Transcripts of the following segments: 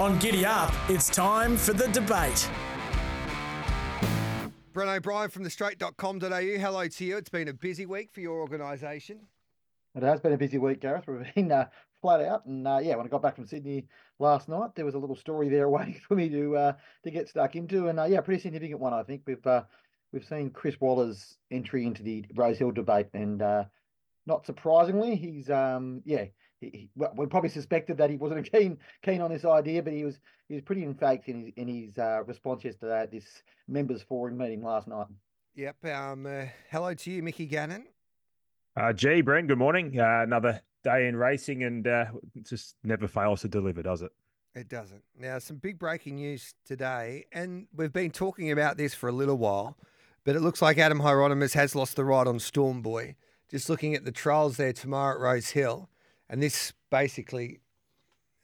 On Giddy Up, it's time for the debate. Bren O'Brien from thestraight.com.au. Hello to you. It's been a busy week for your organisation. It has been a busy week, Gareth. We've been uh, flat out, and uh, yeah, when I got back from Sydney last night, there was a little story there waiting for me to uh, to get stuck into, and uh, yeah, pretty significant one. I think we've uh, we've seen Chris Waller's entry into the Rosehill debate, and uh, not surprisingly, he's um, yeah. He, he, well, we probably suspected that he wasn't keen keen on this idea, but he was he was pretty emphatic in his in his response yesterday at this members forum meeting last night. Yep. Um. hello to you, Mickey Gannon. Uh, gee, Bren, good morning. Uh, another day in racing and uh, just never fails to deliver, does it? It doesn't. Now, some big breaking news today, and we've been talking about this for a little while, but it looks like Adam Hyeronimus has lost the ride on Storm Boy. Just looking at the trials there tomorrow at Rose Hill, and this basically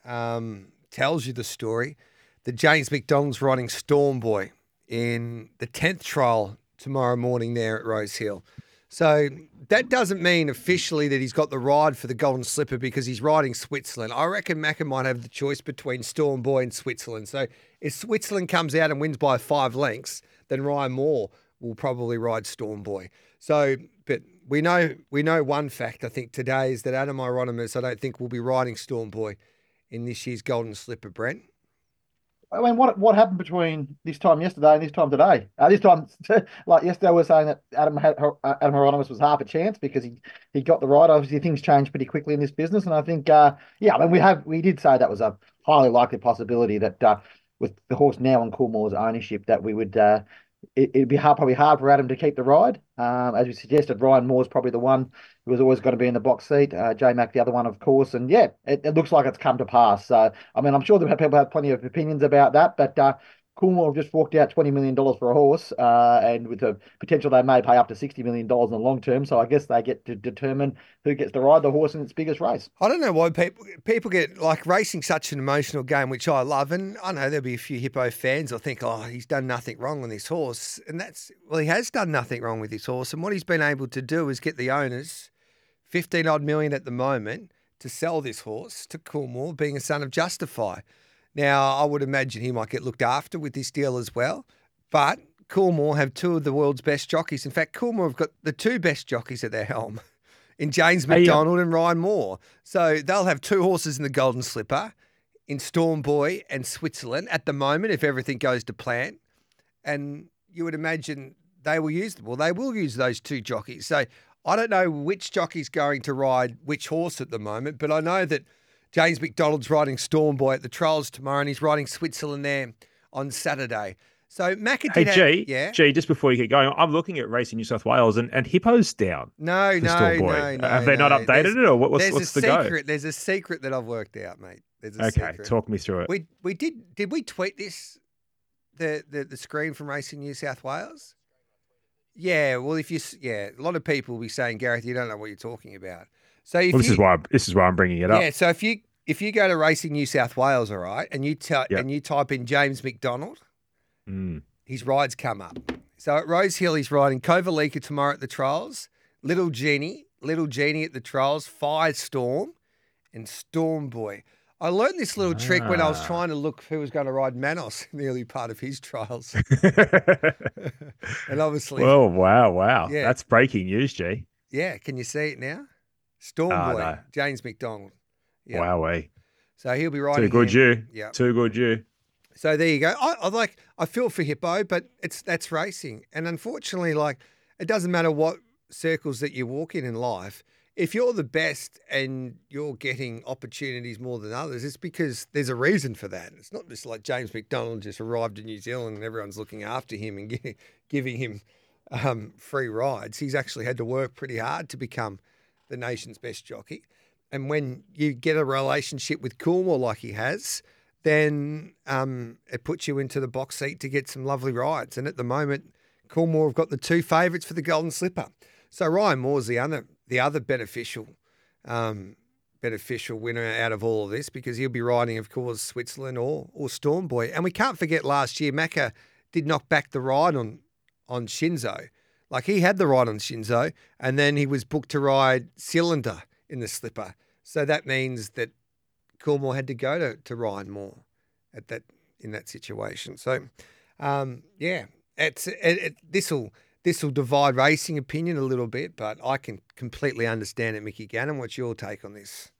um, tells you the story that James McDonald's riding Storm Boy in the 10th trial tomorrow morning there at Rose Hill. So that doesn't mean officially that he's got the ride for the Golden Slipper because he's riding Switzerland. I reckon Macca might have the choice between Storm Boy and Switzerland. So if Switzerland comes out and wins by five lengths, then Ryan Moore will probably ride Storm Boy. So, but we know we know one fact. I think today is that Adam Hyeronimus, I don't think will be riding Storm Boy in this year's Golden Slipper. Bren. I mean, what what happened between this time yesterday and this time today? Uh, this time, like yesterday, we are saying that Adam had, Adam Hyeronimus was half a chance because he he got the right. Obviously, things change pretty quickly in this business, and I think, uh, yeah, I mean, we have we did say that was a highly likely possibility that uh, with the horse now on Coolmore's ownership, that we would uh, it, would be hard, probably hard for Adam to keep the ride. Um, as we suggested, Ryan Moore's probably the one who was always going to be in the box seat. Uh, J Mac, the other one, of course. And yeah, it, it, looks like it's come to pass. So, I mean, I'm sure that people have plenty of opinions about that, but uh, Coolmore have just forked out $20 million for a horse, uh, and with the potential they may pay up to $60 million in the long term. So I guess they get to determine who gets to ride the horse in its biggest race. I don't know why people people get like racing such an emotional game, which I love. And I know there'll be a few Hippo fans will think, oh, he's done nothing wrong on this horse. And that's, well, he has done nothing wrong with this horse. And what he's been able to do is get the owners 15 odd million at the moment to sell this horse to Coolmore, being a son of Justify. Now, I would imagine he might get looked after with this deal as well. But Coolmore have two of the world's best jockeys. In fact, Coolmore have got the two best jockeys at their helm in James McDonald and Ryan Moore. So they'll have two horses in the Golden Slipper in Storm Boy and Switzerland at the moment if everything goes to plan. And you would imagine they will use them. Well, they will use those two jockeys. So I don't know which jockey's going to ride which horse at the moment, but I know that – James McDonald's riding Storm Boy at the trials tomorrow, and he's riding Switzerland there on Saturday. So Macca Hey, G, have, yeah? G, just before you get going, I'm looking at Racing New South Wales and, and Hippo's down. No, no, no, no. Have they no. not updated there's, it, or what, what's, what's the secret, go? There's a secret There's a secret that I've worked out, mate. There's a okay, secret. talk me through it. We we did did we tweet this the, the the screen from Racing New South Wales? Yeah, well, if you yeah, a lot of people will be saying, Gareth, you don't know what you're talking about. So well, this you, is why this is why I'm bringing it up. Yeah, so if you if you go to Racing New South Wales, all right, and you t- yep. and you type in James McDonald, mm. his rides come up. So at Rose Hill, he's riding Kovalika tomorrow at the trials, Little Genie, Little Genie at the trials, Firestorm, and Storm Boy. I learned this little ah. trick when I was ah. trying to look who was going to ride Manos in the early part of his trials. and obviously. Oh, wow, wow. Yeah. That's breaking news, G. Yeah. Can you see it now? Storm oh, Boy, no. James McDonald. Yep. Wow, So he'll be riding. Too good, him. you. Yeah. Too good, you. So there you go. I, I like. I feel for Hippo, but it's that's racing, and unfortunately, like it doesn't matter what circles that you walk in in life. If you're the best and you're getting opportunities more than others, it's because there's a reason for that. It's not just like James McDonald just arrived in New Zealand and everyone's looking after him and giving him um, free rides. He's actually had to work pretty hard to become the nation's best jockey. And when you get a relationship with Coolmore like he has, then um, it puts you into the box seat to get some lovely rides. And at the moment, Coolmore have got the two favourites for the Golden Slipper. So Ryan Moore's the other the other beneficial um, beneficial winner out of all of this because he'll be riding, of course, Switzerland or or Storm Boy. And we can't forget last year Macca did knock back the ride on on Shinzo. Like he had the ride on Shinzo, and then he was booked to ride Cylinder in the slipper. So that means that Coolmore had to go to, to Ryan Moore. at that in that situation. So, um, yeah, it's it, it, this will this will divide racing opinion a little bit, but I can completely understand it. Mickey Gannon, what's your take on this?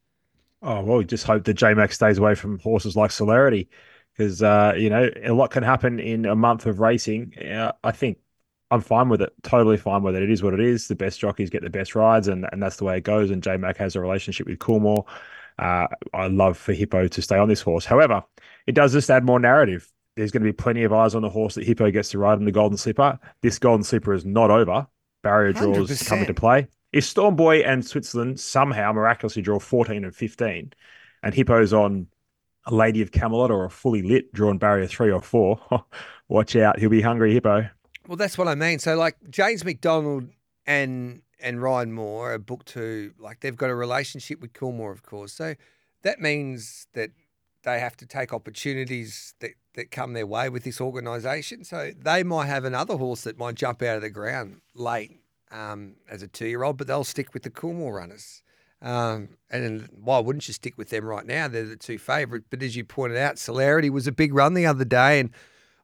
Oh well, we just hope that J Max stays away from horses like Celerity, because uh, you know a lot can happen in a month of racing. Uh, I think I'm fine with it, totally fine with it. It is what it is. The best jockeys get the best rides, and and that's the way it goes. And J Mac has a relationship with Coolmore. Uh, I love for Hippo to stay on this horse. However, it does just add more narrative. There's going to be plenty of eyes on the horse that Hippo gets to ride in the Golden Slipper. This Golden Slipper is not over. Barrier draws 100%. come into play. If Storm Boy and Switzerland somehow miraculously draw 14 and 15, and Hippo's on a Lady of Camelot or a fully lit drawn barrier three or four, watch out. He'll be hungry, Hippo. Well, that's what I mean. So, like James McDonald and and Ryan Moore are booked to like they've got a relationship with Coolmore, of course. So that means that they have to take opportunities that, that come their way with this organisation. So they might have another horse that might jump out of the ground late um, as a two year old, but they'll stick with the Coolmore runners. Um, and why wouldn't you stick with them right now? They're the two favourite. But as you pointed out, Celerity was a big run the other day, and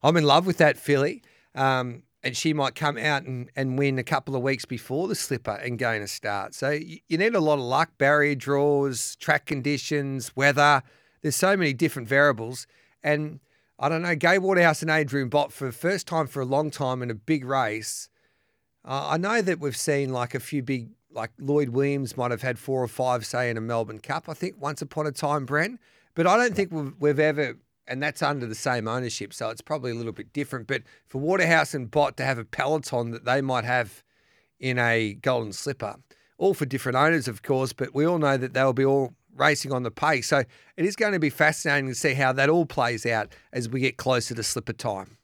I'm in love with that filly. Um, and she might come out and, and win a couple of weeks before the slipper and gain a start. So you, you need a lot of luck, barrier draws, track conditions, weather. There's so many different variables. And I don't know, Gai Waterhouse and Adrian Bott for the first time for a long time in a big race. Uh, I know that we've seen like a few big, like Lloyd Williams might have had four or five, say, in a Melbourne Cup, I think, once upon a time, Bren. But I don't think we've, we've ever and that's under the same ownership, so it's probably a little bit different. But for Waterhouse and Bott to have a peloton that they might have in a Golden Slipper, all for different owners, of course, but we all know that they'll be all racing on the pace. So it is going to be fascinating to see how that all plays out as we get closer to Slipper time.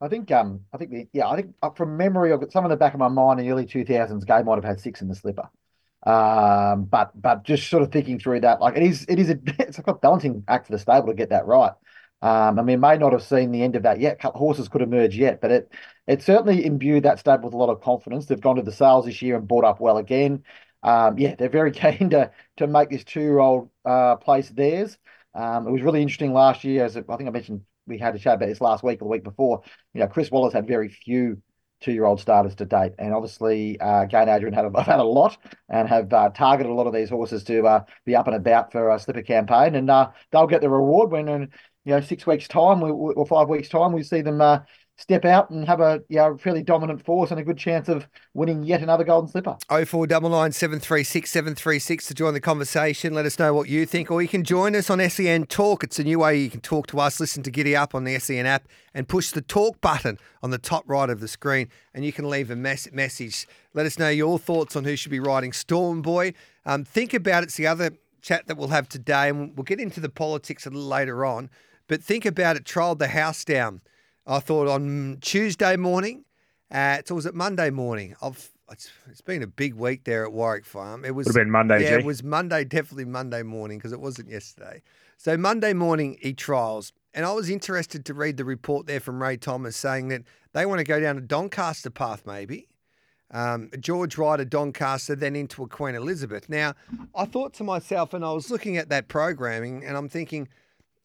I think um I think yeah I think uh, from memory I've got some in the back of my mind in the early two thousands. Gai might have had six in the slipper. Um, but but just sort of thinking through that, like it is it is a it's a balancing act for the stable to get that right. Um, I mean, may not have seen the end of that yet. Horses could emerge yet, but it it certainly imbued that stable with a lot of confidence. They've gone to the sales this year and bought up well again. Um, yeah, they're very keen to to make this two year old uh, place theirs. Um, it was really interesting last year, as I think I mentioned, we had a chat about this last week or the week before. You know, Chris Waller had very few two-year-old starters to date, and obviously uh, Gain Adrian had a, had a lot and have uh, targeted a lot of these horses to uh, be up and about for a slipper campaign, and uh, they'll get the reward when, you know, six weeks time or five weeks time, we see them uh, step out and have a you know, fairly dominant force and a good chance of winning yet another golden slipper. Oh four double nine seven three six seven three six to join the conversation. Let us know what you think, or you can join us on SEN Talk. It's a new way you can talk to us. Listen to Giddy Up on the SEN app and push the talk button on the top right of the screen, and you can leave a mes- message. Let us know your thoughts on who should be riding Storm Boy. Um, think about it. It's the other chat that we'll have today, and we'll get into the politics a little later on. But think about it. Trialled the house down. I thought on Tuesday morning, uh, so was it Monday morning? I've it's, it's been a big week there at Warwick Farm. It was Would have been Monday, Yeah, G. it was Monday, definitely Monday morning because it wasn't yesterday. So Monday morning he trials, and I was interested to read the report there from Ray Thomas saying that they want to go down a Doncaster path, maybe. Um, George Ryder, Doncaster, then into a Queen Elizabeth. Now, I thought to myself, and I was looking at that programming, and I'm thinking,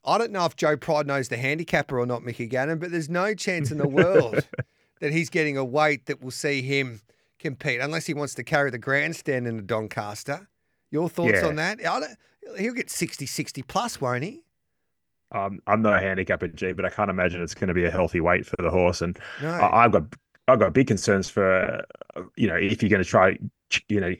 I don't know if Joe Pride knows the handicapper or not, Mickey Gannon, but there's no chance in the world that he's getting a weight that will see him compete unless he wants to carry the grandstand in a Doncaster. Your thoughts Yeah. on that? I don't, he'll get 60, 60 plus, won't he? Um, I'm not a handicapper, G, but I can't imagine it's going to be a healthy weight for the horse. And No. I, I've got I've got big concerns for you know if you're going to try you know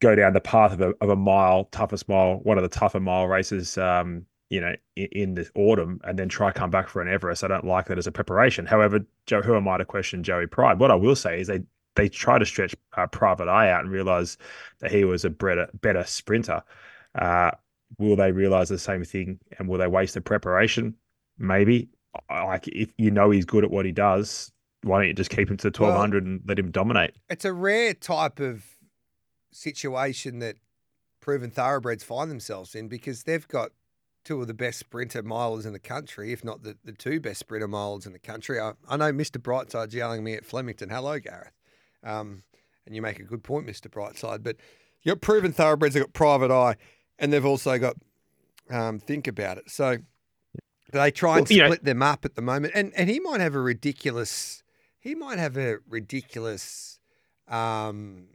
go down the path of a of a mile toughest mile one of the tougher mile races um you know in, in the autumn and then try come back for an Everest. I don't like that as a preparation. However, Joe, who am I to question Joey Pride? What I will say is they they try to stretch uh, Private Eye out and realize that he was a better better sprinter. Uh, will they realize the same thing and will they waste the preparation? Maybe. Like if you know he's good at what he does, why don't you just keep him to Well- 1200 and let him dominate? it's a rare type of situation that proven thoroughbreds find themselves in because they've got two of the best sprinter milers in the country, if not the, the two best sprinter milers in the country. I, I know Mr. Brightside's yelling at me at Flemington. Hello, Gareth. Um, and you make a good point, Mr. Brightside. But you've got proven thoroughbreds, they've got private eye, and they've also got um, think about it. So They try and Well, you know- split them up at the moment, and and he might have a ridiculous. He might have a ridiculous. Um,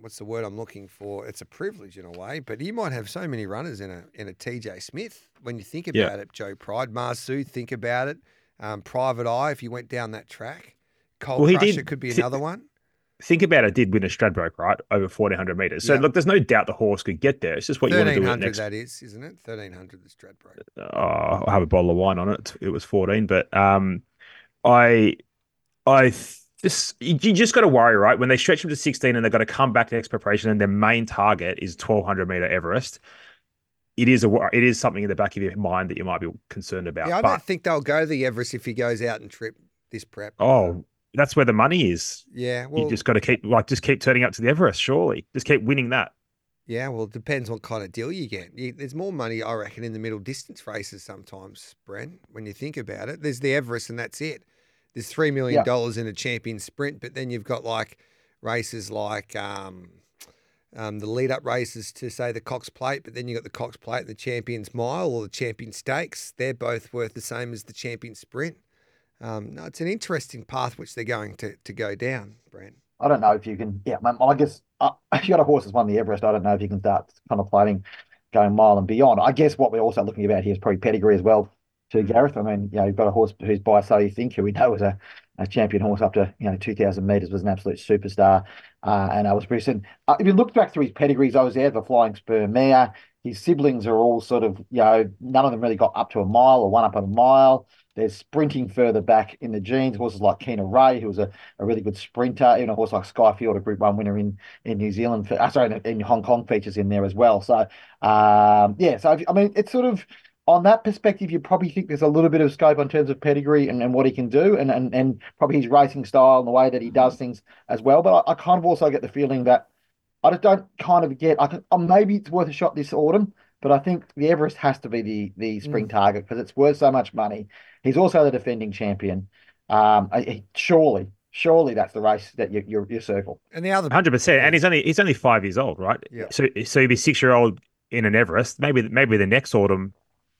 what's the word I'm looking for? It's a privilege in a way, but he might have so many runners in a in a TJ Smith. When you think about Yeah. it, Joe Pride, Marsu, think about it. Um, Private Eye, if you went down that track, Cold Well, he Crusher did- could be another one. Think about it. Did win a Stradbroke right over fourteen hundred meters. So Yeah. look, there's no doubt the horse could get there. It's just what you want to do Thirteen with it next. That is, isn't it? Thirteen hundred, the Stradbroke. oh, I'll have a bottle of wine on it. It was 14, but um, I, I th- just you you just got to worry, right? When they stretch them to 16 and they've got to come back to preparation, and their main target is 1200 meter Everest. It is a it is something in the back of your mind that you might be concerned about. Yeah, I but don't think they'll go to the Everest if he goes out and trip this prep. oh, that's where the money is. yeah. Well, you just got to keep like just keep turning up to the Everest. Surely, just keep winning that. Yeah, well, it depends what kind of deal you get. You, there's more money, I reckon, in the middle distance races sometimes, Bren, when you think about it. There's the Everest, and that's it. There's $3 million in a champion sprint, but then you've got like races like um, um, the lead up races to, say, the Cox Plate, but then you've got the Cox Plate and the Champions Mile or the Champion Stakes. They're both worth the same as the Champion Sprint. Um, no, it's an interesting path which they're going to, to go down, Bren. I don't know if you can. Yeah, I guess uh, if you got a horse that's won the Everest, I don't know if you can start kind of contemplating going mile and beyond. I guess what we're also looking about here is probably pedigree as well. To Gareth, I mean, you know, you've got a horse who's by So You Think, who we know was a, a champion horse up to you know two thousand meters, was an absolute superstar, uh, and I was pretty soon. Uh, if you look back through his pedigrees, I was there, the Flying Spur Mare. His siblings are all sort of, you know, none of them really got up to a mile or one up at a mile. There's sprinting further back in the genes. Horses like Keena Ray, who was a, a really good sprinter. Even a horse like Skyfield, a Group One winner in in New Zealand. For, uh, sorry, in, in Hong Kong features in there as well. So, um, yeah. So I mean, it's sort of on that perspective, you probably think there's a little bit of scope in terms of pedigree and, and what he can do, and, and and probably his racing style and the way that he does things as well. But I, I kind of also get the feeling that I just don't kind of get. I can, uh, maybe it's worth a shot this autumn, but I think the Everest has to be the the spring target because it's worth so much money. He's also the defending champion. Um, he- surely, surely that's the race that you you, you circle. And the other Hundred percent, and he's only he's only five years old, right? Yeah. So so he'd be six year old in an Everest. Maybe maybe the next autumn,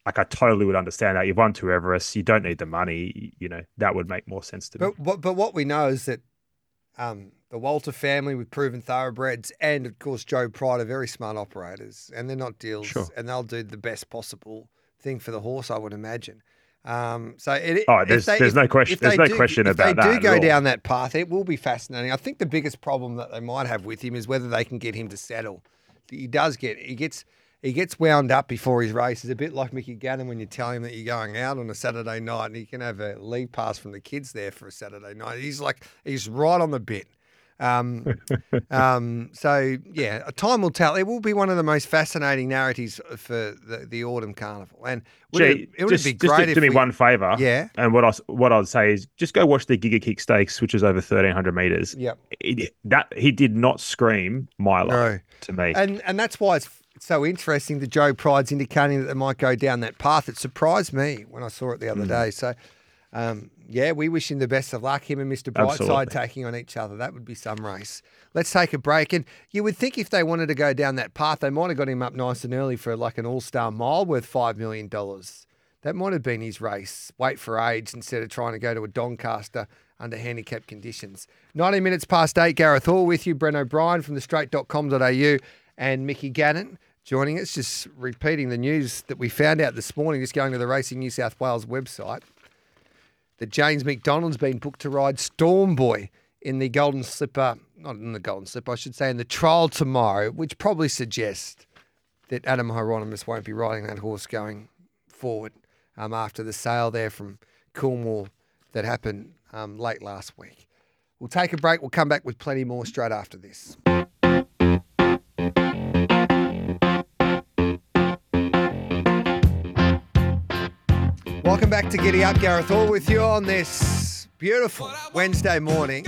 like I totally would understand that you've won two Everests. You don't need the money. You know that would make more sense to me. But what, but what we know is that um, the Walter family with proven thoroughbreds and, of course, Joe Pride are very smart operators and they're not deals Sure. and they'll do the best possible thing for the horse, I would imagine. Um, so it, Oh, there's- they- there's if- no question- there's no do- question if about they do go down that path, it will be fascinating. I think the biggest problem that they might have with him is whether they can get him to settle. He does get he gets he gets wound up before his race. It's a bit like Mickey Gannon when you tell him that you're going out on a Saturday night and he can have a leave pass from the kids there for a Saturday night. He's like he's right on the bit. Um, um, so yeah, time will tell. It will be one of the most fascinating narratives for the, the autumn carnival, and would Gee, it, it would just, be just great do, if do me we- one favor. Yeah. And what I what I'd say is just go watch the Giga Kick Stakes, which is over thirteen hundred meters. Yep. It- that he did not scream Milo No. to me. And and that's why it's so interesting that Joe Pride's indicating that they might go down that path. It surprised me when I saw it the Mm. other day. So, um, yeah, we wish him the best of luck. Him and Mr. Brightside Absolutely. taking on each other. That would be some race. Let's take a break. And you would think if they wanted to go down that path, they might have got him up nice and early for like an all star mile worth $5 million. That might have been his race. Wait for age instead of trying to go to a Doncaster under handicap conditions. 90 minutes past eight, Gareth Hall with you, Bren O'Brien from the straight.com.au and Mickey Gannon joining us, just repeating the news that we found out this morning, just going to the Racing New South Wales website, that James McDonald's been booked to ride Storm Boy in the Golden Slipper, not in the Golden Slipper, I should say, in the trial tomorrow, which probably suggests that Adam Hyeronimus won't be riding that horse going forward um, after the sale there from Coolmore that happened um, late last week. We'll take a break. We'll come back with plenty more straight after this. Welcome back to Giddy Up. Gareth Hall with you on this beautiful Wednesday morning.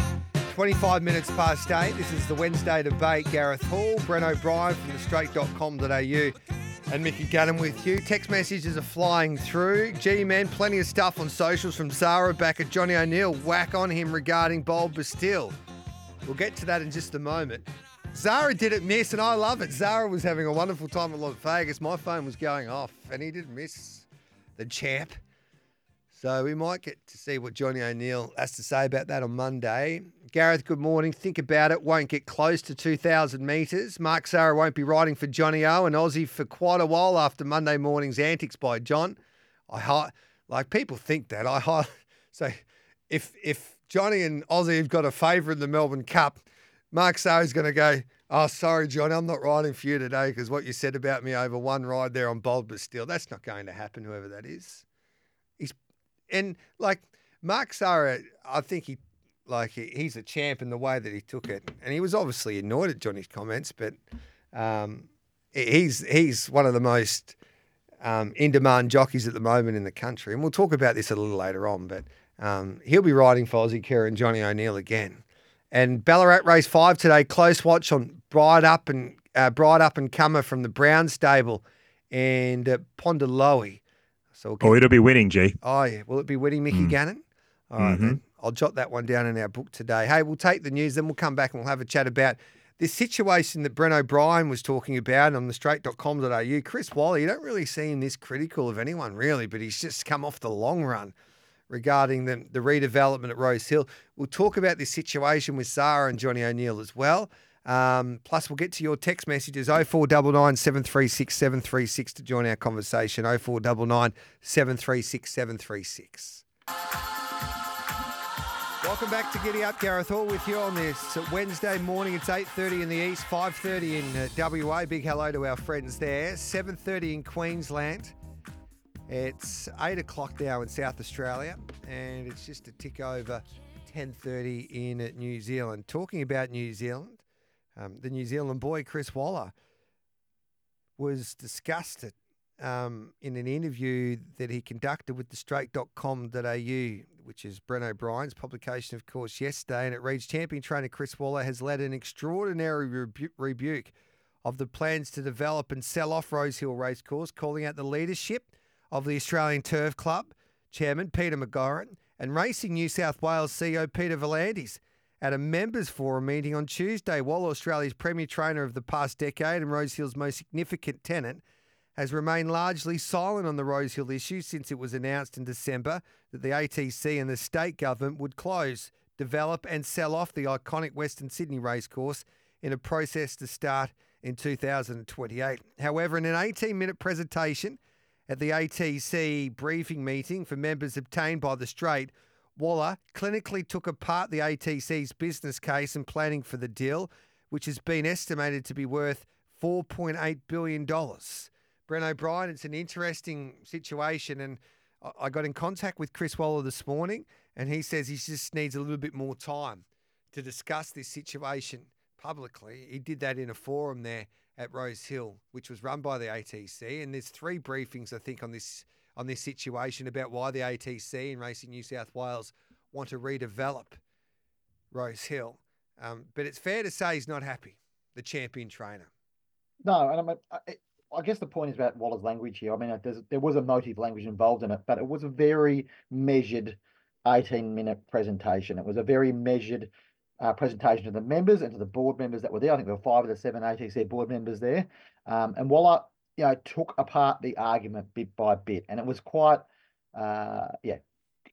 25 minutes past eight. This is the Wednesday debate. Gareth Hall, Bren O'Brien from the straight.com.au, and Mickey Gannon with you. Text messages are flying through. G man, plenty of stuff on socials from Zahra back at Johnny O'Neill. Whack on him regarding Bold Bastille. We'll get to that in just a moment. Zahra didn't miss, and I love it. Zahra was having a wonderful time at Las Vegas. My phone was going off, and he didn't miss. the champ. So we might get to see what Johnny O'Neill has to say about that on Monday. Gareth, good morning. Think about it. Won't get close to 2,000 metres. Mark Zahra won't be riding for Johnny O and Aussie for quite a while after Monday morning's antics by John. I like people think that. I so if if Johnny and Aussie have got a favour in the Melbourne Cup, Mark is going to go. Oh, sorry, Johnny, I'm not riding for you today because what you said about me over one ride there on Bold Bastille, that's not going to happen. Whoever that is, and like Mark Zahra, I think he like he's a champ in the way that he took it, and he was obviously annoyed at Johnny's comments, but um, he's he's one of the most um, in demand jockeys at the moment in the country, and we'll talk about this a little later on, but. Um, he'll be riding for Ozzie Kheir and Johnny O'Neill again. And Ballarat race five today, close watch on Bright Up and uh, Bright Up and Comer from the Brown stable and uh, Pondaloe. So we'll oh, it'll be winning, G. Oh yeah, will it be winning, Mickey mm. Gannon? All right, mm-hmm. then. I'll jot that one down in our book today. Hey, we'll take the news, then we'll come back and we'll have a chat about this situation that Bren O'Brien was talking about on the straight.com.au. Chris Waller, you don't really see him this critical of anyone, really, but he's just come off the long run regarding the, the redevelopment at Rose Hill. We'll talk about this situation with Zahra and Johnny O'Neill as well. Um, plus, we'll get to your text messages 0499 736 736 to join our conversation. 0499 736 736. Welcome back to Giddy Up. Gareth Hall with you on this Wednesday morning. It's 8.30 in the east, 5.30 in uh, WA. Big hello to our friends there. 7.30 in Queensland. It's eight o'clock now in South Australia, and it's just a tick over 10:30 in New Zealand. Talking about New Zealand, um, the New Zealand boy Chris Waller was disgusted um, in an interview that he conducted with the straight.com.au, which is Bren O'Brien's publication, of course, yesterday. And it reads Champion trainer Chris Waller has led an extraordinary rebu- rebuke of the plans to develop and sell off Rosehill Racecourse, calling out the leadership of the Australian Turf Club, Chairman Peter McGauran, and Racing New South Wales CEO Peter V'landys at a members forum meeting on Tuesday. While Australia's premier trainer of the past decade and Rosehill's most significant tenant has remained largely silent on the Rosehill issue since it was announced in December that the ATC and the state government would close, develop, and sell off the iconic Western Sydney racecourse in a process to start in 2028. However, in an 18 minute presentation, at the ATC briefing meeting for members obtained by the Straight, Waller clinically took apart the ATC's business case and planning for the deal, which has been estimated to be worth $4.8 billion. Bren O'Brien, it's an interesting situation. And I got in contact with Chris Waller this morning, and he says he just needs a little bit more time to discuss this situation publicly. He did that in a forum there at Rose Hill, which was run by the ATC. And there's three briefings, I think, on this on this situation about why the ATC and Racing New South Wales want to redevelop Rose Hill. Um, but it's fair to say he's not happy, the champion trainer. No, and I mean, I, I guess the point is about Waller's language here. I mean, there was a motive language involved in it, but it was a very measured 18 minute presentation. It was a very measured uh, presentation to the members and to the board members that were there. I think there were five of the seven ATC board members there. Um, and Waller, you know, took apart the argument bit by bit, and it was quite, uh, yeah,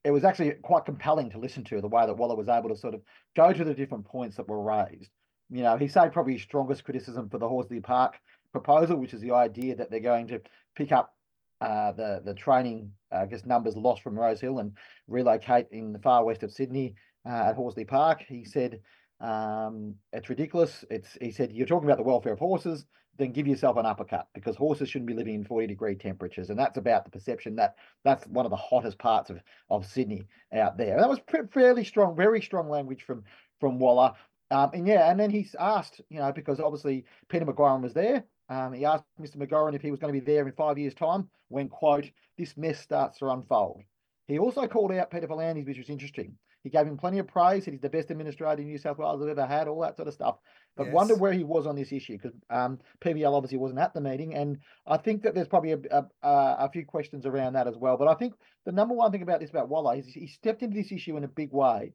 it was actually quite compelling to listen to the way that Waller was able to sort of go to the different points that were raised. You know, he said probably his strongest criticism for the Horsley Park proposal, which is the idea that they're going to pick up uh, the the training, uh, I guess, numbers lost from Rose Hill and relocate in the far west of Sydney uh, at Horsley Park. He said um, it's ridiculous. It's he said you're talking about the welfare of horses, then give yourself an uppercut because horses shouldn't be living in 40 degree temperatures, and that's about the perception that that's one of the hottest parts of of Sydney out there. And that was fairly strong, very strong language from from Waller. Um, and yeah, and then he's asked, you know, because obviously Peter McGauran was there. Um, he asked Mr. McGauran if he was going to be there in five years' time when, quote, this mess starts to unfold. He also called out Peter V'landys, which was interesting. He gave him plenty of praise. Said he's the best administrator in New South Wales I've ever had. All that sort of stuff. But yes. wonder where he was on this issue because um, PVL obviously wasn't at the meeting, and I think that there's probably a, a, a, few questions around that as well. But I think the number one thing about this about Waller is he stepped into this issue in a big way,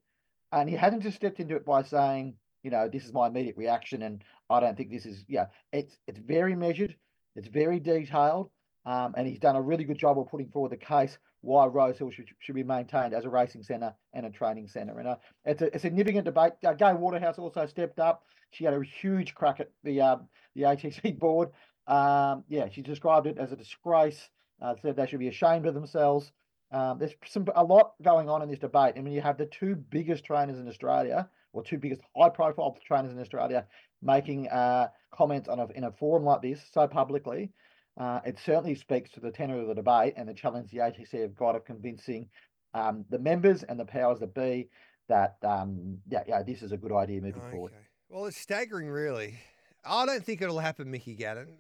and he hasn't just stepped into it by saying, you know, this is my immediate reaction, and I don't think this is. Yeah, it's it's very measured, it's very detailed. Um, and he's done a really good job of putting forward the case why Rosehill should, should be maintained as a racing centre and a training centre. And uh, it's a, a, significant debate. Uh, Gai Waterhouse also stepped up. She had a huge crack at the uh, the ATC board. Um, yeah, she described it as a disgrace. Uh, said they should be ashamed of themselves. Um, there's some a lot going on in this debate. I mean, you have the two biggest trainers in Australia, or two biggest high-profile trainers in Australia, making uh, comments on a, in a forum like this so publicly. Uh, it certainly speaks to the tenor of the debate and the challenge the ATC have got of convincing um, the members and the powers that be that um, yeah, yeah, this is a good idea moving okay. forward. Well, it's staggering, really. I don't think it'll happen, Mickey Gannon.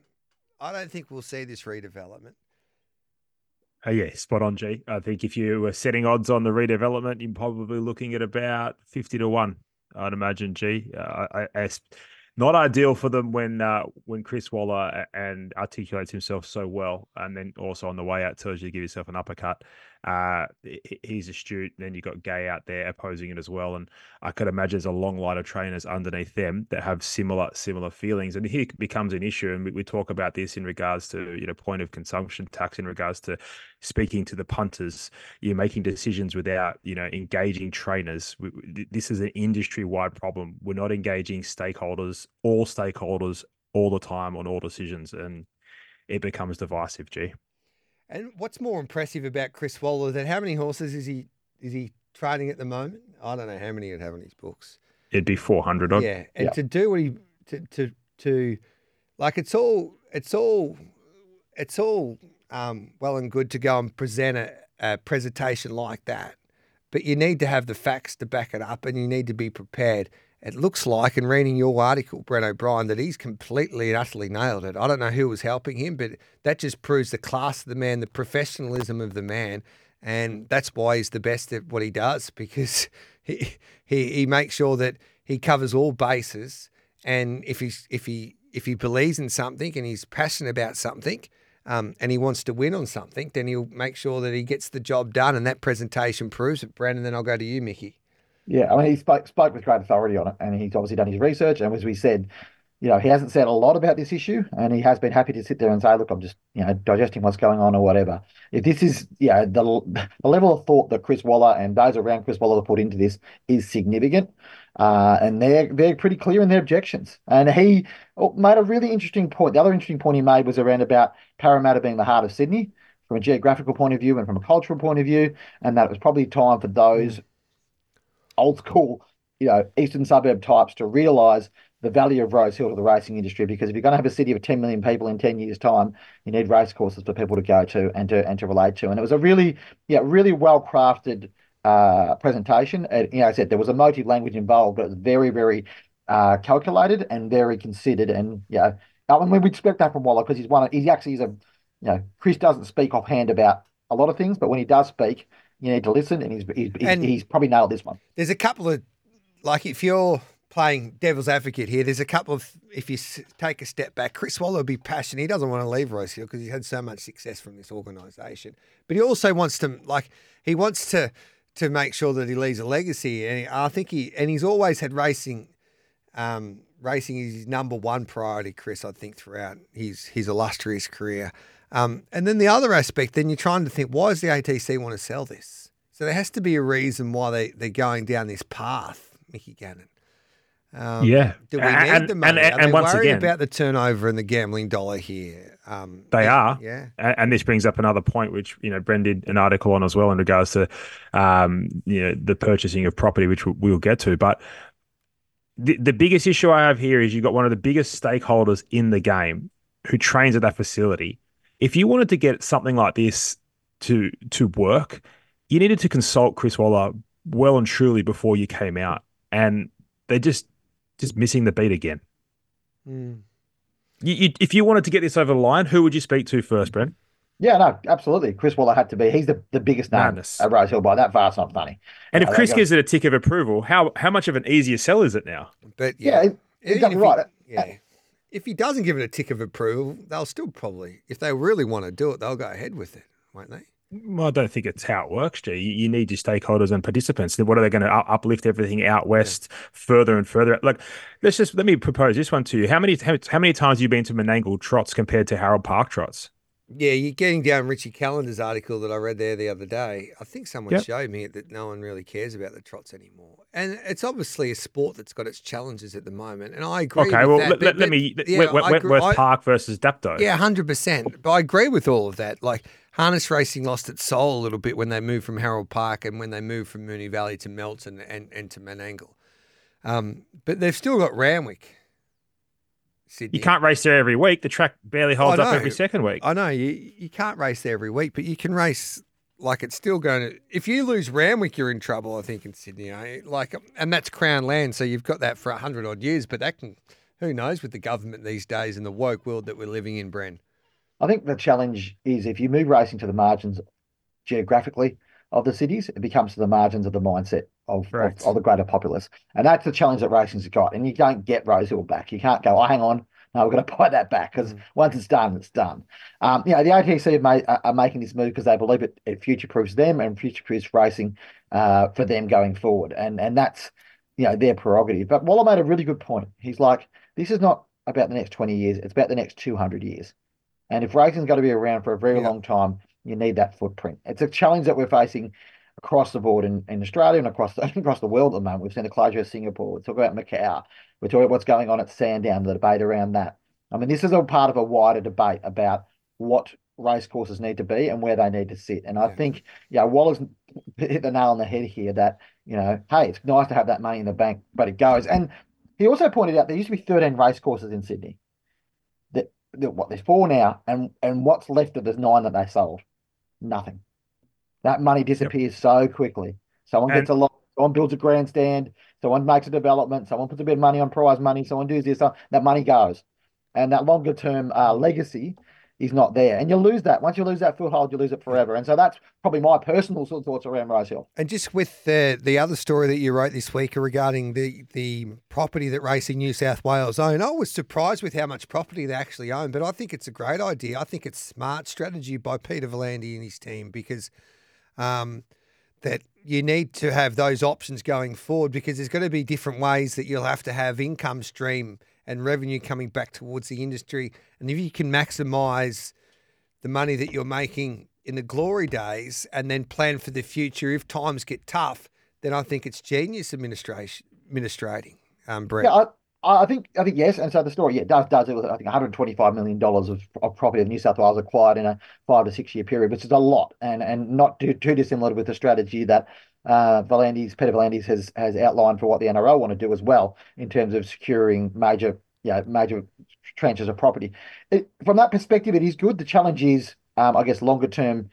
I don't think we'll see this redevelopment. Oh, yeah, spot on, G. I think if you were setting odds on the redevelopment, you're probably looking at about 50 to 1, I'd imagine, G. Uh, I, I, not ideal for them when uh, when Chris Waller and articulates himself so well, and then also on the way out tells you to give yourself an uppercut. Uh, he's astute. Then you've got Gai out there opposing it as well, and I could imagine there's a long line of trainers underneath them that have similar similar feelings. And here it becomes an issue, and we, we talk about this in regards to you know point of consumption tax in regards to speaking to the punters. You're making decisions without you know engaging trainers. We, this is an industry wide problem. We're not engaging stakeholders, all stakeholders, all the time on all decisions, and it becomes divisive. G. And what's more impressive about Chris Waller than how many horses is he is he trading at the moment? I don't know how many he'd have in his books. It'd be four hundred. Yeah, and to do what he to to to like it's all it's all it's all um, well and good to go and present a, a presentation like that, but you need to have the facts to back it up, and you need to be prepared it looks like, in reading your article, Bren O'Brien, that he's completely and utterly nailed it. I don't know who was helping him, but that just proves the class of the man, the professionalism of the man. And that's why he's the best at what he does because he, he, he makes sure that he covers all bases. And if he's, if he, if he believes in something and he's passionate about something, um, and he wants to win on something, then he'll make sure that he gets the job done. And that presentation proves it. Brandon, then I'll go to you, Mickey. Yeah, I mean, he spoke spoke with great authority on it, and he's obviously done his research. And as we said, you know, he hasn't said a lot about this issue, and he has been happy to sit there and say, "Look, I'm just, you know, digesting what's going on or whatever." If this is, yeah, the the level of thought that Chris Waller and those around Chris Waller put into this is significant, uh, and they're they're pretty clear in their objections. And he oh, made a really interesting point. The other interesting point he made was around about Parramatta being the heart of Sydney from a geographical point of view and from a cultural point of view, and that it was probably time for those old school, you know, eastern suburb types to realise the value of Rosehill to the racing industry. Because if you're going to have a city of 10 million people in 10 years' time, you need race courses for people to go to and to and to relate to. And it was a really, yeah, really well crafted uh, presentation. And, you know, I said there was a emotive language involved, but it was very, very uh, calculated and very considered. And yeah, I mean, we expect that from Waller because he's one. Of, he actually is a, you know, Chris doesn't speak offhand about a lot of things, but when he does speak, you need to listen, and he's he's, and he's probably nailed this one. There's a couple of like if you're playing devil's advocate here, there's a couple of if you take a step back, Chris Waller will be passionate. He doesn't want to leave Rosehill because he's had so much success from this organisation, but he also wants to like he wants to to make sure that he leaves a legacy, and I think he and he's always had racing. Um, racing is his number one priority, Chris. I think throughout his his illustrious career. Um, and then the other aspect, then you're trying to think, why does the ATC want to sell this? So there has to be a reason why they, they're going down this path, Mickey Gannon. Um, yeah. Do we need and, the money? And, and, they once worried again, about the turnover and the gambling dollar here? Um, they are. Yeah. And, this brings up another point, which, you know, Bren did an article on as well in regards to, um, you know, the purchasing of property, which we'll get to. But the, the biggest issue I have here is you've got one of the biggest stakeholders in the game who trains at that facility if you wanted to get something like this to to work, you needed to consult Chris Waller well and truly before you came out, and they're just just missing the beat again. Mm. You, you, if you wanted to get this over the line, who would you speak to first, Bren? Yeah, no, absolutely. Chris Waller had to be. He's the, the biggest name Madness. at Rosehill by that far. It's not funny. And if uh, Chris gives it a tick of approval, how how much of an easier sell is it now? But yeah, yeah exactly right. yeah if he doesn't give it a tick of approval, they'll still probably, if they really want to do it, they'll go ahead with it, won't they? Well, I don't think it's how it works, G. You need your stakeholders and participants. Then what are they going to uplift everything out west yeah. further and further? Like, let's just let me propose this one to you. How many how many times have you been to Menangle trots compared to Harold Park trots? Yeah, you're getting down Richie Callender's article that I read there the other day. I think someone Yep. showed me that no one really cares about the trots anymore, and it's obviously a sport that's got its challenges at the moment. And I agree. Okay, with well, that, let, but- let, but- me. yeah, Went- Went- Wentworth I- Park versus Dapto. Yeah, hundred percent. But I agree with all of that. Like harness racing lost its soul a little bit when they moved from Harold Park and when they moved from Moonee Valley to Melton and, and to Menangle. Um, but they've still got Randwick. Sydney. You can't race there every week. The track barely holds up every second week. I know you you can't race there every week, but you can race like it's still going to. If you lose Randwick, you're in trouble. I think in Sydney, eh? like, and that's Crown land, so you've got that for a hundred odd years. But that can, who knows, with the government these days and the woke world that we're living in, Bren. I think the challenge is if you move racing to the margins geographically of the cities, it becomes to the margins of the mindset of, of, of the greater populace. And that's the challenge that racing's got. And you don't get Rosehill back. You can't go, oh, hang on. No, we're going to buy that back because once it's done, it's done. Um, you know, the ATC have made, are making this move because they believe it, it future proofs them and future proofs racing uh, for them going forward. And and that's, you know, their prerogative. But Waller made a really good point. He's like, this is not about the next 20 years, it's about the next 200 years. And if racing's got to be around for a very Yeah. long time, you need that footprint. It's a challenge that we're facing across the board in, in Australia and across the, across the world at the moment. We've seen the closure of Singapore. We talk about Macau. We're talking about what's going on at Sandown, the debate around that. I mean, this is all part of a wider debate about what race courses need to be and where they need to sit. And I Yeah. think, yeah, Waller's hit the nail on the head here that, you know, hey, it's nice to have that money in the bank, but it goes. And he also pointed out there used to be 13 race courses in Sydney. That, that what there's four now, and and what's left of the nine that they sold? Nothing. That money disappears so quickly. Someone And- gets a lot. Someone builds a grandstand. Someone makes a development. Someone puts a bit of money on prize money. Someone does this. That money goes, and that longer term uh, legacy is not there. And you lose that once you lose that foothold, you lose it forever. And so that's probably my personal sort of thoughts around Rosehill. And just with the the other story that you wrote this week regarding the the property that Racing New South Wales own, I was surprised with how much property they actually own. But I think it's a great idea. I think it's smart strategy by Peter V'landys and his team because um, that you need to have those options going forward because there's going to be different ways that you'll have to have income stream and revenue coming back towards the industry. And if you can maximise the money that you're making in the glory days and then plan for the future if times get tough, then I think it's genius administration administrating. Um, Brett. Yeah, I, I think I think yes. And so the story, yeah, does does it was I think 125 million dollars of, of property of New South Wales acquired in a five to six year period, which is a lot, and and not too, too dissimilar with the strategy that uh, V'landys, Peter V'landys has has outlined for what the NRL want to do as well in terms of securing major, yeah, major tranches of property. It, from that perspective, it is good. The challenge is, um, I guess, longer term.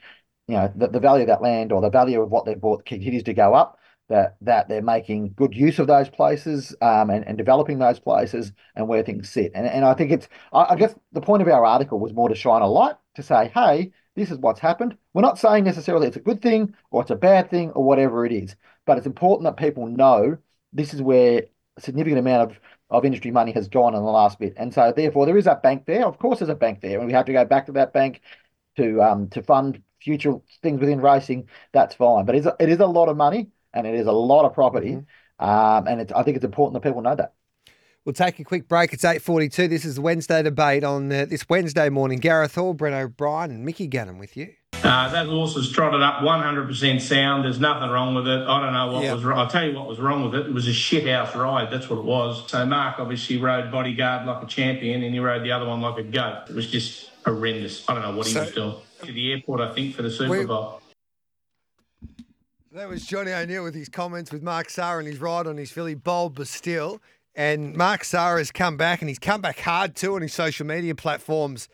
You know, the, the value of that land or the value of what they bought continues to go up that that they're making good use of those places um, and, and developing those places and where things sit. And, and I think it's, I, I guess the point of our article was more to shine a light to say, hey, this is what's happened. We're not saying necessarily it's a good thing or it's a bad thing or whatever it is, but it's important that people know this is where a significant amount of, of industry money has gone in the last bit. And so therefore there is a bank there. Of course there's a bank there and we have to go back to that bank to um to fund future things within racing. That's fine. But it's a, it is a lot of money and it is a lot of property. Um, and it's, I think it's important that people know that. We'll take a quick break. It's 8.42. This is the Wednesday debate on uh, this Wednesday morning. Gareth Hall, Bren O'Brien and Mickey Gannon with you. Uh, that horse was trotted up 100% sound. There's nothing wrong with it. I don't know what was wrong. I'll tell you what was wrong with it. It was a shithouse ride. That's what it was. So Mark obviously rode bodyguard like a champion and he rode the other one like a goat. It was just horrendous. I don't know what he was doing. To the airport, I think, for the Super We- Bowl. That was Johnny O'Neill with his comments with Mark Zahra and his ride on his filly Bold Bastille. And Mark Zahra has come back and he's come back hard too on his social media platforms,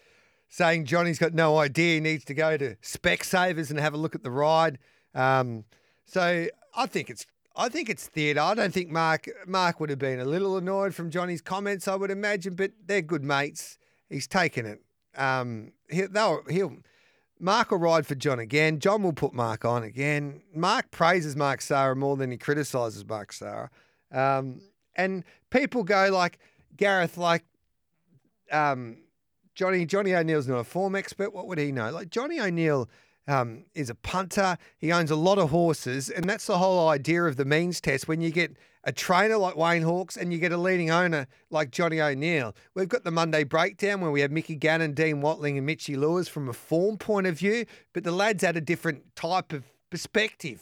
saying Johnny's got no idea. He needs to go to Specsavers and have a look at the ride. Um, so I think it's I think it's theatre. I don't think Mark Mark would have been a little annoyed from Johnny's comments, I would imagine, but they're good mates. He's taken it. Um, he, they'll, he'll Mark will ride for John again. John will put Mark on again. Mark praises Mark Zahra more than he criticises Mark Zahra. Um, and people go like Gareth, like um, Johnny. Johnny O'Neill's not a form expert. What would he know? Like Johnny O'Neill um, is a punter. He owns a lot of horses, and that's the whole idea of the means test. When you get a trainer like Wayne Hawkes and you get a leading owner like Johnny O'Neill. We've got the Monday breakdown where we have Mickey Gannon, Dean Watling, and Mitchy Lewis from a form point of view, but the lads add a different type of perspective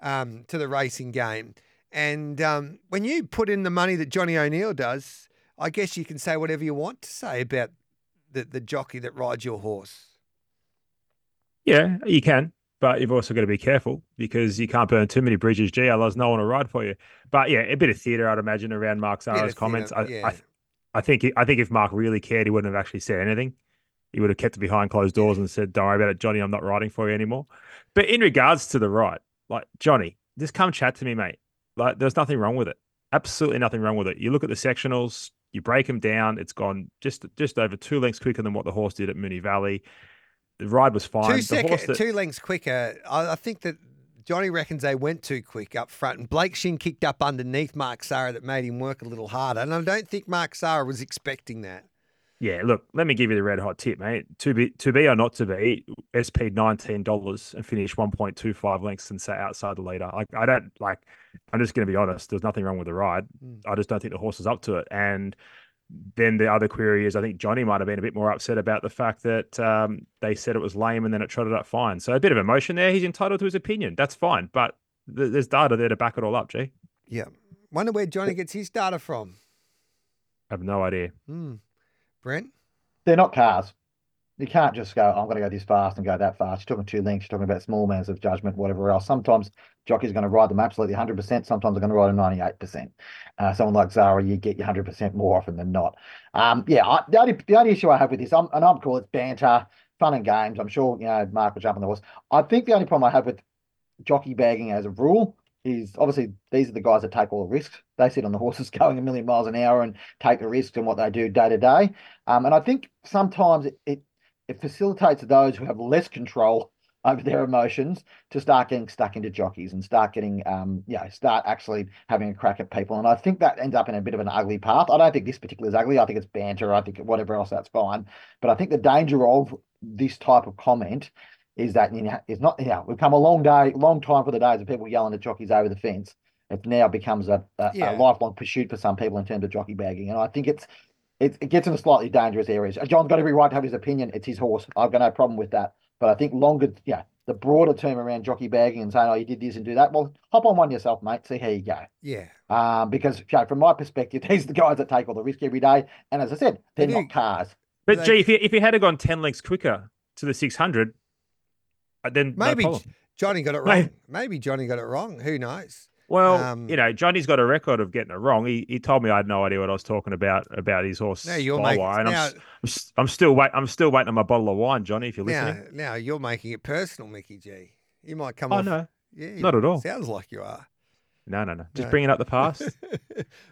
um, to the racing game. And um, when you put in the money that Johnny O'Neill does, I guess you can say whatever you want to say about the, the jockey that rides your horse. Yeah, you can, but you've also got to be careful because you can't burn too many bridges. Gee, otherwise no one to ride for you. But yeah, a bit of theatre, I'd imagine, around Mark Zahra's comments. theatre, I, yeah. I, I think I think if Mark really cared, he wouldn't have actually said anything. He would have kept it behind closed doors and said, "Don't worry about it, Johnny. I'm not riding for you anymore." But in regards to the ride, like Johnny, just come chat to me, mate. Like, there's nothing wrong with it. Absolutely nothing wrong with it. You look at the sectionals, you break them down. It's gone just just over two lengths quicker than what the horse did at Moonee Valley. The ride was fine. Two, the sec- horse that- two lengths quicker. I, I think that Johnny reckons they went too quick up front, and Blake Shinn kicked up underneath Mark Zahra that made him work a little harder. And I don't think Mark Zahra was expecting that. Yeah, look, let me give you the red hot tip, mate. To be to be or not to be, SP nineteen dollars and finish one point two five lengths and sat outside the leader. Like I don't like. I'm just going to be honest. There's nothing wrong with the ride. Mm. I just don't think the horse is up to it. And then the other query is, I think Johnny might have been a bit more upset about the fact that um, they said it was lame and then it trotted up fine. So a bit of emotion there. He's entitled to his opinion. That's fine. But th- there's data there to back it all up. G. Yeah. Wonder where Johnny gets his data from. I have no idea. Hmm. Bren? They're not cars. You can't just go, I'm going to go this fast and go that fast. You're talking two lengths, you're talking about small amounts of judgment, whatever else. Sometimes jockeys are going to ride them absolutely 100%. Sometimes they're going to ride them 98%. Uh, someone like Zahra, you get your 100% more often than not. Um, yeah, I, the, only, the only issue I have with this, I'm, and I'm cool, it's banter, fun and games. I'm sure, you know, Mark will jump on the horse. I think the only problem I have with jockey bagging as a rule is obviously these are the guys that take all the risks. They sit on the horses going a million miles an hour and take the risks and what they do day to day. Um, and I think sometimes it, it it facilitates those who have less control over their emotions to start getting stuck into jockeys and start getting um yeah start actually having a crack at people. And i think that ends up in a bit of an ugly path. I don't think this particular is ugly. I think it's banter. I think whatever else that's fine. But i think the danger of this type of comment is that you know it's not you know we've come a long day long time for the days of people yelling at jockeys over the fence it now becomes a, a, Yeah. a lifelong pursuit for some people in terms of jockey bagging and i think it's it, it gets into slightly dangerous areas. John's got every right to have his opinion. It's his horse. I've got no problem with that. But I think longer, yeah, the broader term around jockey bagging and saying, oh, you did this and do that. Well, hop on one yourself, mate. See how you go. Yeah. Um, because you know, from my perspective, these are the guys that take all the risk every day. And as I said, they're They not cars. But They- gee, if you, if you had gone 10 lengths quicker to the 600, uh, then Maybe problem. Johnny got it wrong. Maybe Johnny got it wrong. Who knows? Well, Um, you know, Johnny's got a record of getting it wrong. He he told me I had no idea what I was talking about about his horse. Now you're making and I'm, now, I'm, s- I'm still wait. I'm still waiting on my bottle of wine, Johnny. If you're now, listening. now you're making it personal, Mickey G. You might come Oh off. no, Yeah, not at all. Sounds like you are. no, no, no. Just No. bringing up the past.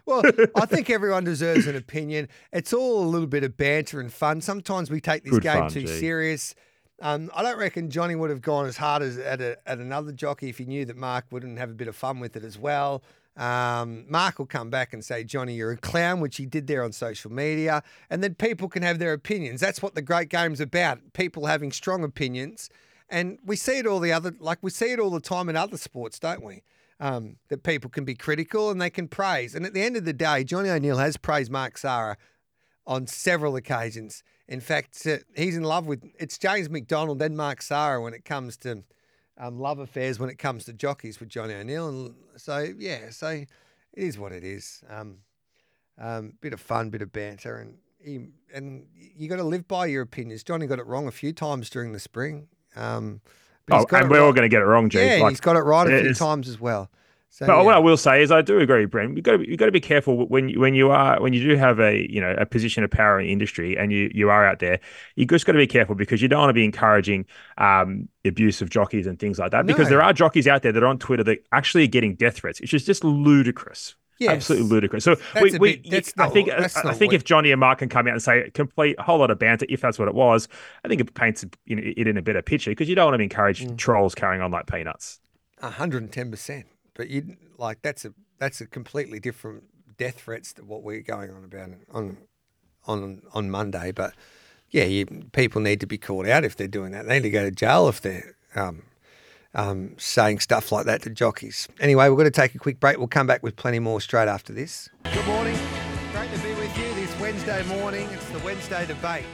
well, I think everyone deserves an opinion. It's all a little bit of banter and fun. Sometimes we take this Good game fun, too gee. serious. Um, I don't reckon Johnny would have gone as hard as at, a, at another jockey if he knew that Mark wouldn't have a bit of fun with it as well. Um, Mark will come back and say, Johnny, you're a clown, which he did there on social media. And then people can have their opinions. That's what the great game's about people having strong opinions. And we see it all the other, like we see it all the time in other sports, don't we? Um, that people can be critical and they can praise. And at the end of the day, Johnny O'Neill has praised Mark Zahra on several occasions. In fact, uh, he's in love with it's James McDonald and Mark Zahra when it comes to um, love affairs, when it comes to jockeys with Johnny O'Neill. And so, yeah, so it is what it is. Um, um, bit of fun, bit of banter, and he, and you got to live by your opinions. Johnny got it wrong a few times during the spring. Um, oh, and we're all going to get it wrong, G. yeah, Like, he's got it right a few times as well. So, But yeah. what I will say is, I do agree, Bren. You got to you got to be careful when you, when you are when you do have a you know a position of power in the industry and you you are out there. You just got to be careful because you don't want to be encouraging um, abuse of jockeys and things like that. Because there are jockeys out there that are on Twitter that actually are getting death threats, which is just ludicrous. Yes. Absolutely ludicrous. So That's we, we bit- I not think I, I think if Johnny and Mark can come out and say complete a whole lot of banter, if that's what it was, I think it paints you know, it in a better picture because you don't want to encourage Mm. trolls carrying on like peanuts. hundred and ten percent. But you like that's a that's a completely different death threats to what we're going on about on on on Monday. But yeah, you, people need to be called out if they're doing that. They need to go to jail if they're um, um, saying stuff like that to jockeys. Anyway, we're going to take a quick break. We'll come back with plenty more straight after this. Good morning. Great to be with you this Wednesday morning. It's the Wednesday debate.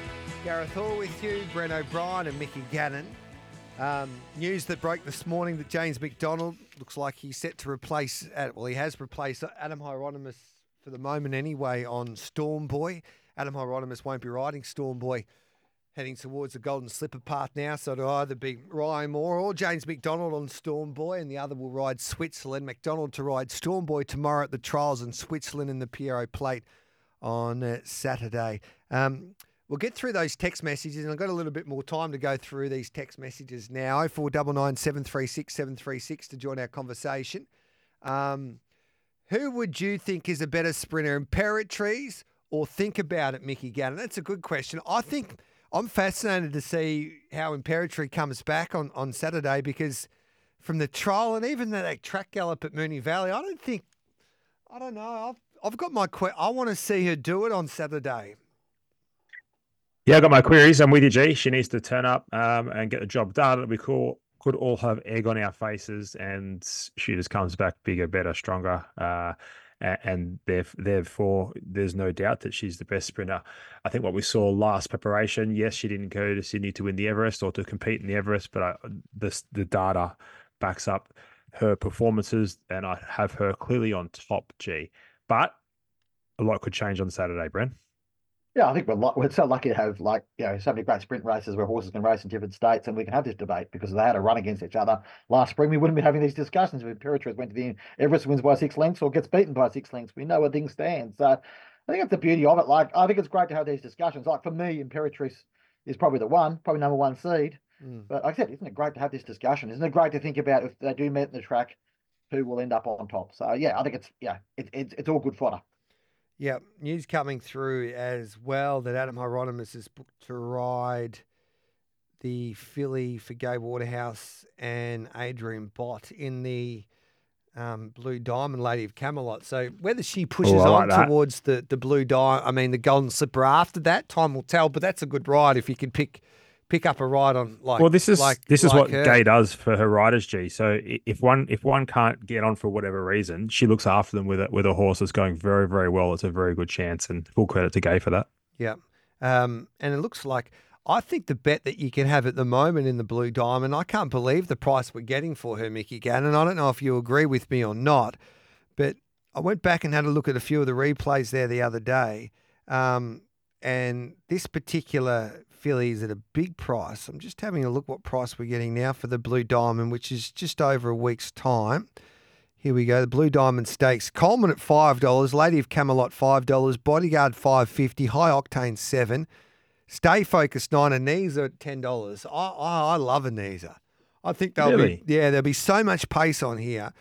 Gareth Hall with you, Bren O'Brien and Mickey Gannon. Um, news that broke this morning that James McDonald looks like he's set to replace, well, he has replaced Adam Hyeronimus for the moment anyway on Storm Boy. Adam Hyeronimus won't be riding Storm Boy heading towards the Golden Slipper path now. So it'll either be Ryan Moore or James McDonald on Storm Boy, and the other will ride Switzerland. McDonald to ride Storm Boy tomorrow at the trials in Switzerland in the Pierro Plate on uh, Saturday. Um, we'll get through those text messages, and I've got a little bit more time to go through these text messages now. 0499 736 736 to join our conversation. Um, who would you think is a better sprinter, Imperatriz or Think About It, Mickey Gannon? That's a good question. I think I'm fascinated to see how Imperatriz comes back on, on Saturday because from the trial and even that track gallop at Moonee Valley, I don't think, I don't know. I've, I've got my, que- I want to see her do it on Saturday. Yeah, I got my queries. I'm with you, G. She needs to turn up um, and get the job done. We could, could all have egg on our faces, and she just comes back bigger, better, stronger. Uh, and therefore there's no doubt that she's the best sprinter. I think what we saw last preparation, yes, she didn't go to Sydney to win the Everest or to compete in the Everest, but I, the the data backs up her performances, and I have her clearly on top. G, but a lot could change on Saturday, Bren. Yeah, I think we're, we're so lucky to have like you know so many great sprint races where horses can race in different states, and we can have this debate because they had a run against each other last spring. We wouldn't be having these discussions if Imperatriz went to the Everest wins by six lengths or gets beaten by six lengths. We know where things stand. So I think that's the beauty of it. Like I think it's great to have these discussions. Like for me, Imperatriz is probably the one, probably number one seed. Mm. But like I said, isn't it great to have this discussion? Isn't it great to think about if they do meet in the track, who will end up on top? So yeah, I think it's yeah, it, it's it's all good fodder. Yeah, news coming through as well that Adam Hyeronimus is booked to ride the filly for Gai Waterhouse and Adrian Bott in the um, Blue Diamond Lady of Camelot. So whether she pushes oh, like on that. towards the, the Blue Diamond, I mean the Golden Slipper after that, time will tell. But that's a good ride if you can pick pick up a ride on like well this is like, this is like what her. Gai does for her riders G. So if one if one can't get on for whatever reason she looks after them with a with a horse that's going very very well. It's a very good chance and full credit to Gai for that. Yeah. Um, and it looks like I think the bet that you can have at the moment in the Blue Diamond I can't believe the price we're getting for her Mickey Gannon. I don't know if you agree with me or not but I went back and had a look at a few of the replays there the other day. Um, and this particular fillies at a big price. I'm just having a look what price we're getting now for the Blue Diamond, which is just over a week's time. Here we go. The Blue Diamond Stakes. Coleman at five dollars. Lady of Camelot five dollars. Bodyguard five fifty. High Octane seven. Stay focused nine. And Anisa at ten dollars. I, I I love Anisa. I think they'll really? be yeah. There'll be so much pace on here.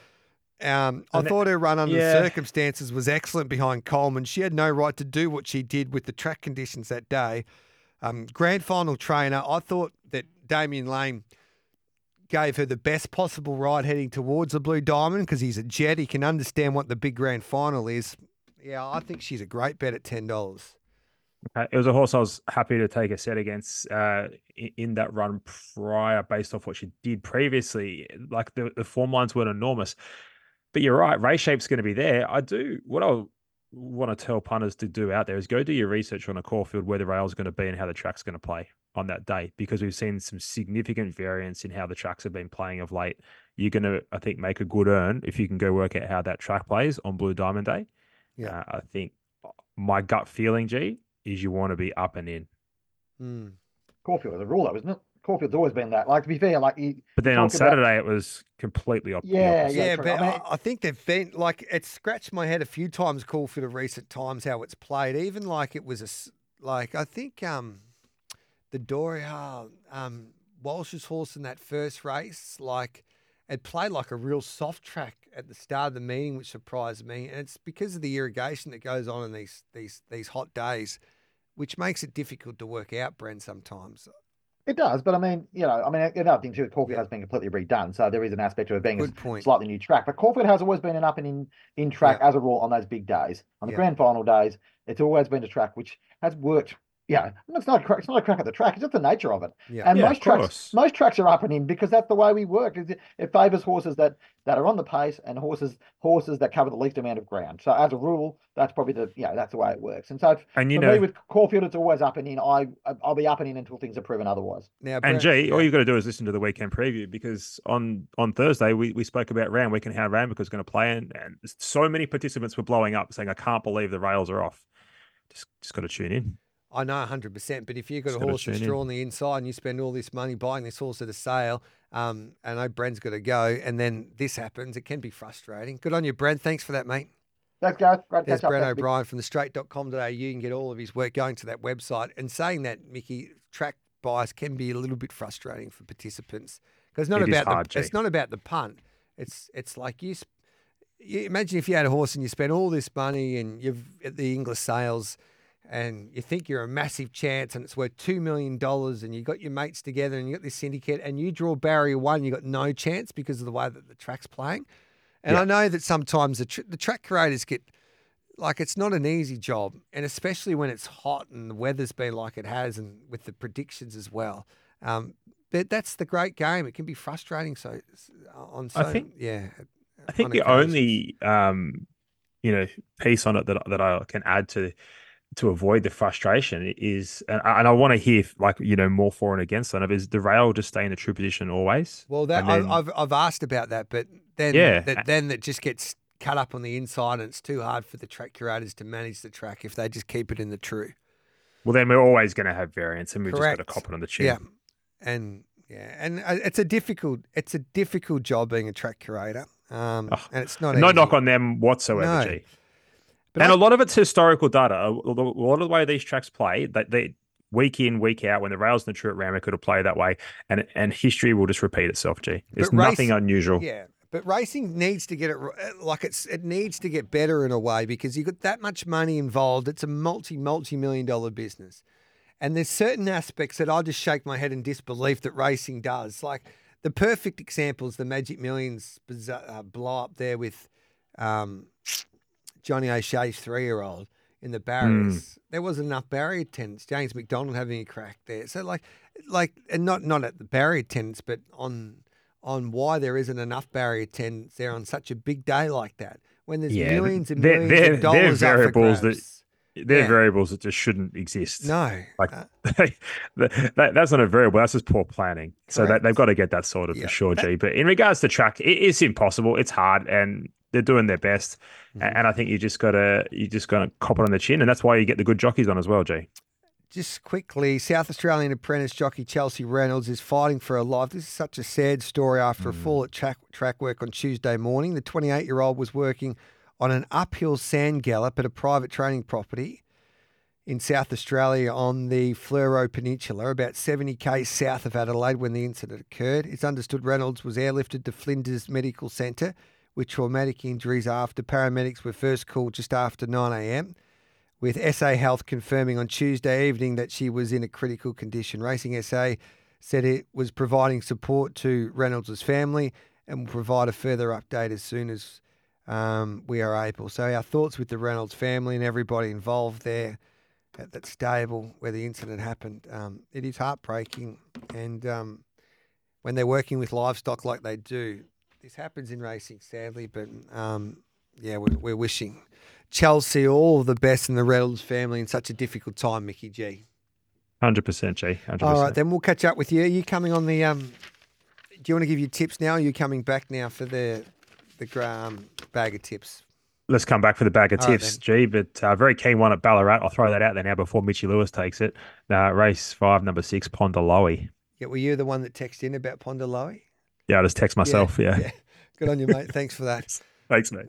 Um, I thought her run under yeah. the circumstances was excellent behind Coleman. She had no right to do what she did with the track conditions that day. Um, grand final trainer, I thought that Damian Lane gave her the best possible ride heading towards the Blue Diamond because he's a jet. He can understand what the big grand final is. Yeah, I think she's a great bet at ten dollars. Uh, it was a horse I was happy to take a set against uh, in, that run prior, based off what she did previously. Like the, the form lines weren't enormous, but you're right. Race shape's going to be there. I do what I want to tell punters to do out there is go do your research on a Caulfield where the rail is going to be and how the track's going to play on that day because we've seen some significant variance in how the tracks have been playing of late. You're going to, I think, make a good earn if you can go work out how that track plays on Blue Diamond Day. Yeah, uh, I think my gut feeling, G, is you want to be up and in. Mm. Caulfield was a rule, though, isn't it? Caulfield's always been that. Like to be fair, like you. But then on Saturday about... it was completely opposite. Yeah, yeah, yeah but I, mean, I, think they've been like it's scratched my head a few times. Caulfield of recent times how it's played, even like it was a like I think um the Doria um Walsh's horse in that first race like it played like a real soft track at the start of the meeting, which surprised me, and it's because of the irrigation that goes on in these these these hot days, which makes it difficult to work out, Bren. Sometimes it does, but I mean, you know, I mean, another thing too, Caulfield has been completely redone, so there is an aspect of it being Good a point. slightly new track. But Caulfield has always been an up and in in track yeah. as a rule on those big days, on the yeah. grand final days. It's always been a track which has worked yeah, it's not a crack, it's not a crack at the track. It's just the nature of it. Yeah. And Yeah, most tracks, course. most tracks are up and in because that's the way we work. It, it favors horses that that are on the pace and horses horses that cover the least amount of ground. So as a rule, that's probably the yeah that's the way it works. And so And you for know, me with Caulfield, it's always up and in. I I'll be up and in until things are proven otherwise. Now, And Bren- G, all you've got to do is listen to the weekend preview because on on Thursday we, we spoke about Randwick and how Randwick was going to play, and, and so many participants were blowing up saying, "I can't believe the rails are off." Just just got to tune in. I know 100%, but if you've got Just a horse that's tune in. drawn the inside and you spend all this money buying this horse at a sale, um, I know Bren's got to go, and then this happens, it can be frustrating. Good on you, Bren. Thanks for that, mate. Thanks, Gareth. Great to There's catch up. Bren O'Brien from the straight.com.au. You can get all of his work going to that website. And saying that, Mickey, track bias can be a little bit frustrating for participants because not It is about hard, the, it's not about the punt. It's it's like you, you imagine if you had a horse and you spent all this money and you've at the English sales and you think you're a massive chance and it's worth two million dollars and you got your mates together and you got this syndicate and you draw barrier one, you got no chance because of the way that the track's playing. And Yeah. I know that sometimes the, tr- the track creators get like it's not an easy job, and especially when it's hot and the weather's been like it has, and with the predictions as well. Um, but that's the great game. It can be frustrating. So on so I think- yeah, I think the only um, you know piece on it that that I can add to to avoid the frustration is, and I, and I want to hear like you know more for and against on it is the rail just stay in the true position always. Well, that I, then- I've I've asked about that, but then Yeah. that, then that just gets cut up on the inside, and it's too hard for the track curators to manage the track if they just keep it in the true. Well, then we're always going to have variance, and we've just got to cop it on the chin. Yeah, and yeah, and uh, it's a difficult it's a difficult job being a track curator, um, Oh, and it's not no easy. knock on them whatsoever, No. G. But and I- a lot of it's historical data. A lot of the way these tracks play, that they week in, week out, when the rails and the true at could have played that way, and and history will just repeat itself. G. It's race- nothing unusual. Yeah, but racing needs to get it like it's it needs to get better in a way because you got that much money involved. It's a multi multi million dollar business, and there's certain aspects that I just shake my head in disbelief that racing does. Like the perfect example is the Magic Millions uh, blow up there with um, Johnny O'Shea's three year old in the mm. barriers. There wasn't enough barrier attendants. James McDonald having a crack there. So like like and not not at the barrier attendants, but on on why there isn't enough barrier attendants there on such a big day like that when there's Yeah, millions and they're- 1000000s they're- of they're dollars up for variables that- grabs. They're Yeah. variables that just shouldn't exist. No, Like uh, that, that- that's not a variable. That's just poor planning. So that, they've got to get that sorted Yeah. for sure, G. But in regards to track, it, it's impossible. It's hard, and they're doing their best. Mm-hmm. And I think you just gotta you just gotta cop it on the chin, and that's why you get the good jockeys on as well, G. just quickly, South Australian apprentice jockey Chelsea Reynolds is fighting for her life. This is such a sad story after a fall at track, track work on Tuesday morning. The 28 year old was working on an uphill sand gallop at a private training property in South Australia on the Fleurieu Peninsula, about 70k south of Adelaide when the incident occurred. It's understood Reynolds was airlifted to Flinders Medical Centre with traumatic injuries after paramedics were first called just after 9 a.m with SA Health confirming on Tuesday evening that she was in a critical condition. Racing SA said it was providing support to Reynolds' family and will provide a further update as soon as um, we are able. So our thoughts with the Reynolds family and everybody involved there at that stable where the incident happened. Um, it is heartbreaking, and um, when they're working with livestock like they do, this happens in racing, sadly. But um, yeah, we're, we're wishing Chelsea all the best in the Reynolds family in such a difficult time, Mickey G. Hundred percent, G. 100%. All right, then we'll catch up with you. Are you coming on the? Um, do you want to give your tips now? Or are you coming back now for the the um, bag of tips? Let's come back for the bag of All right, tips, G. But uh, very keen one at Ballarat. I'll throw that out there now before Mitchy Lewis takes it. Uh, race five, number six, Pondaloe. Yeah, were you the one that texted in about Pondaloe? Yeah, I just text myself. Yeah. Good on you, mate. Thanks for that. Thanks, mate.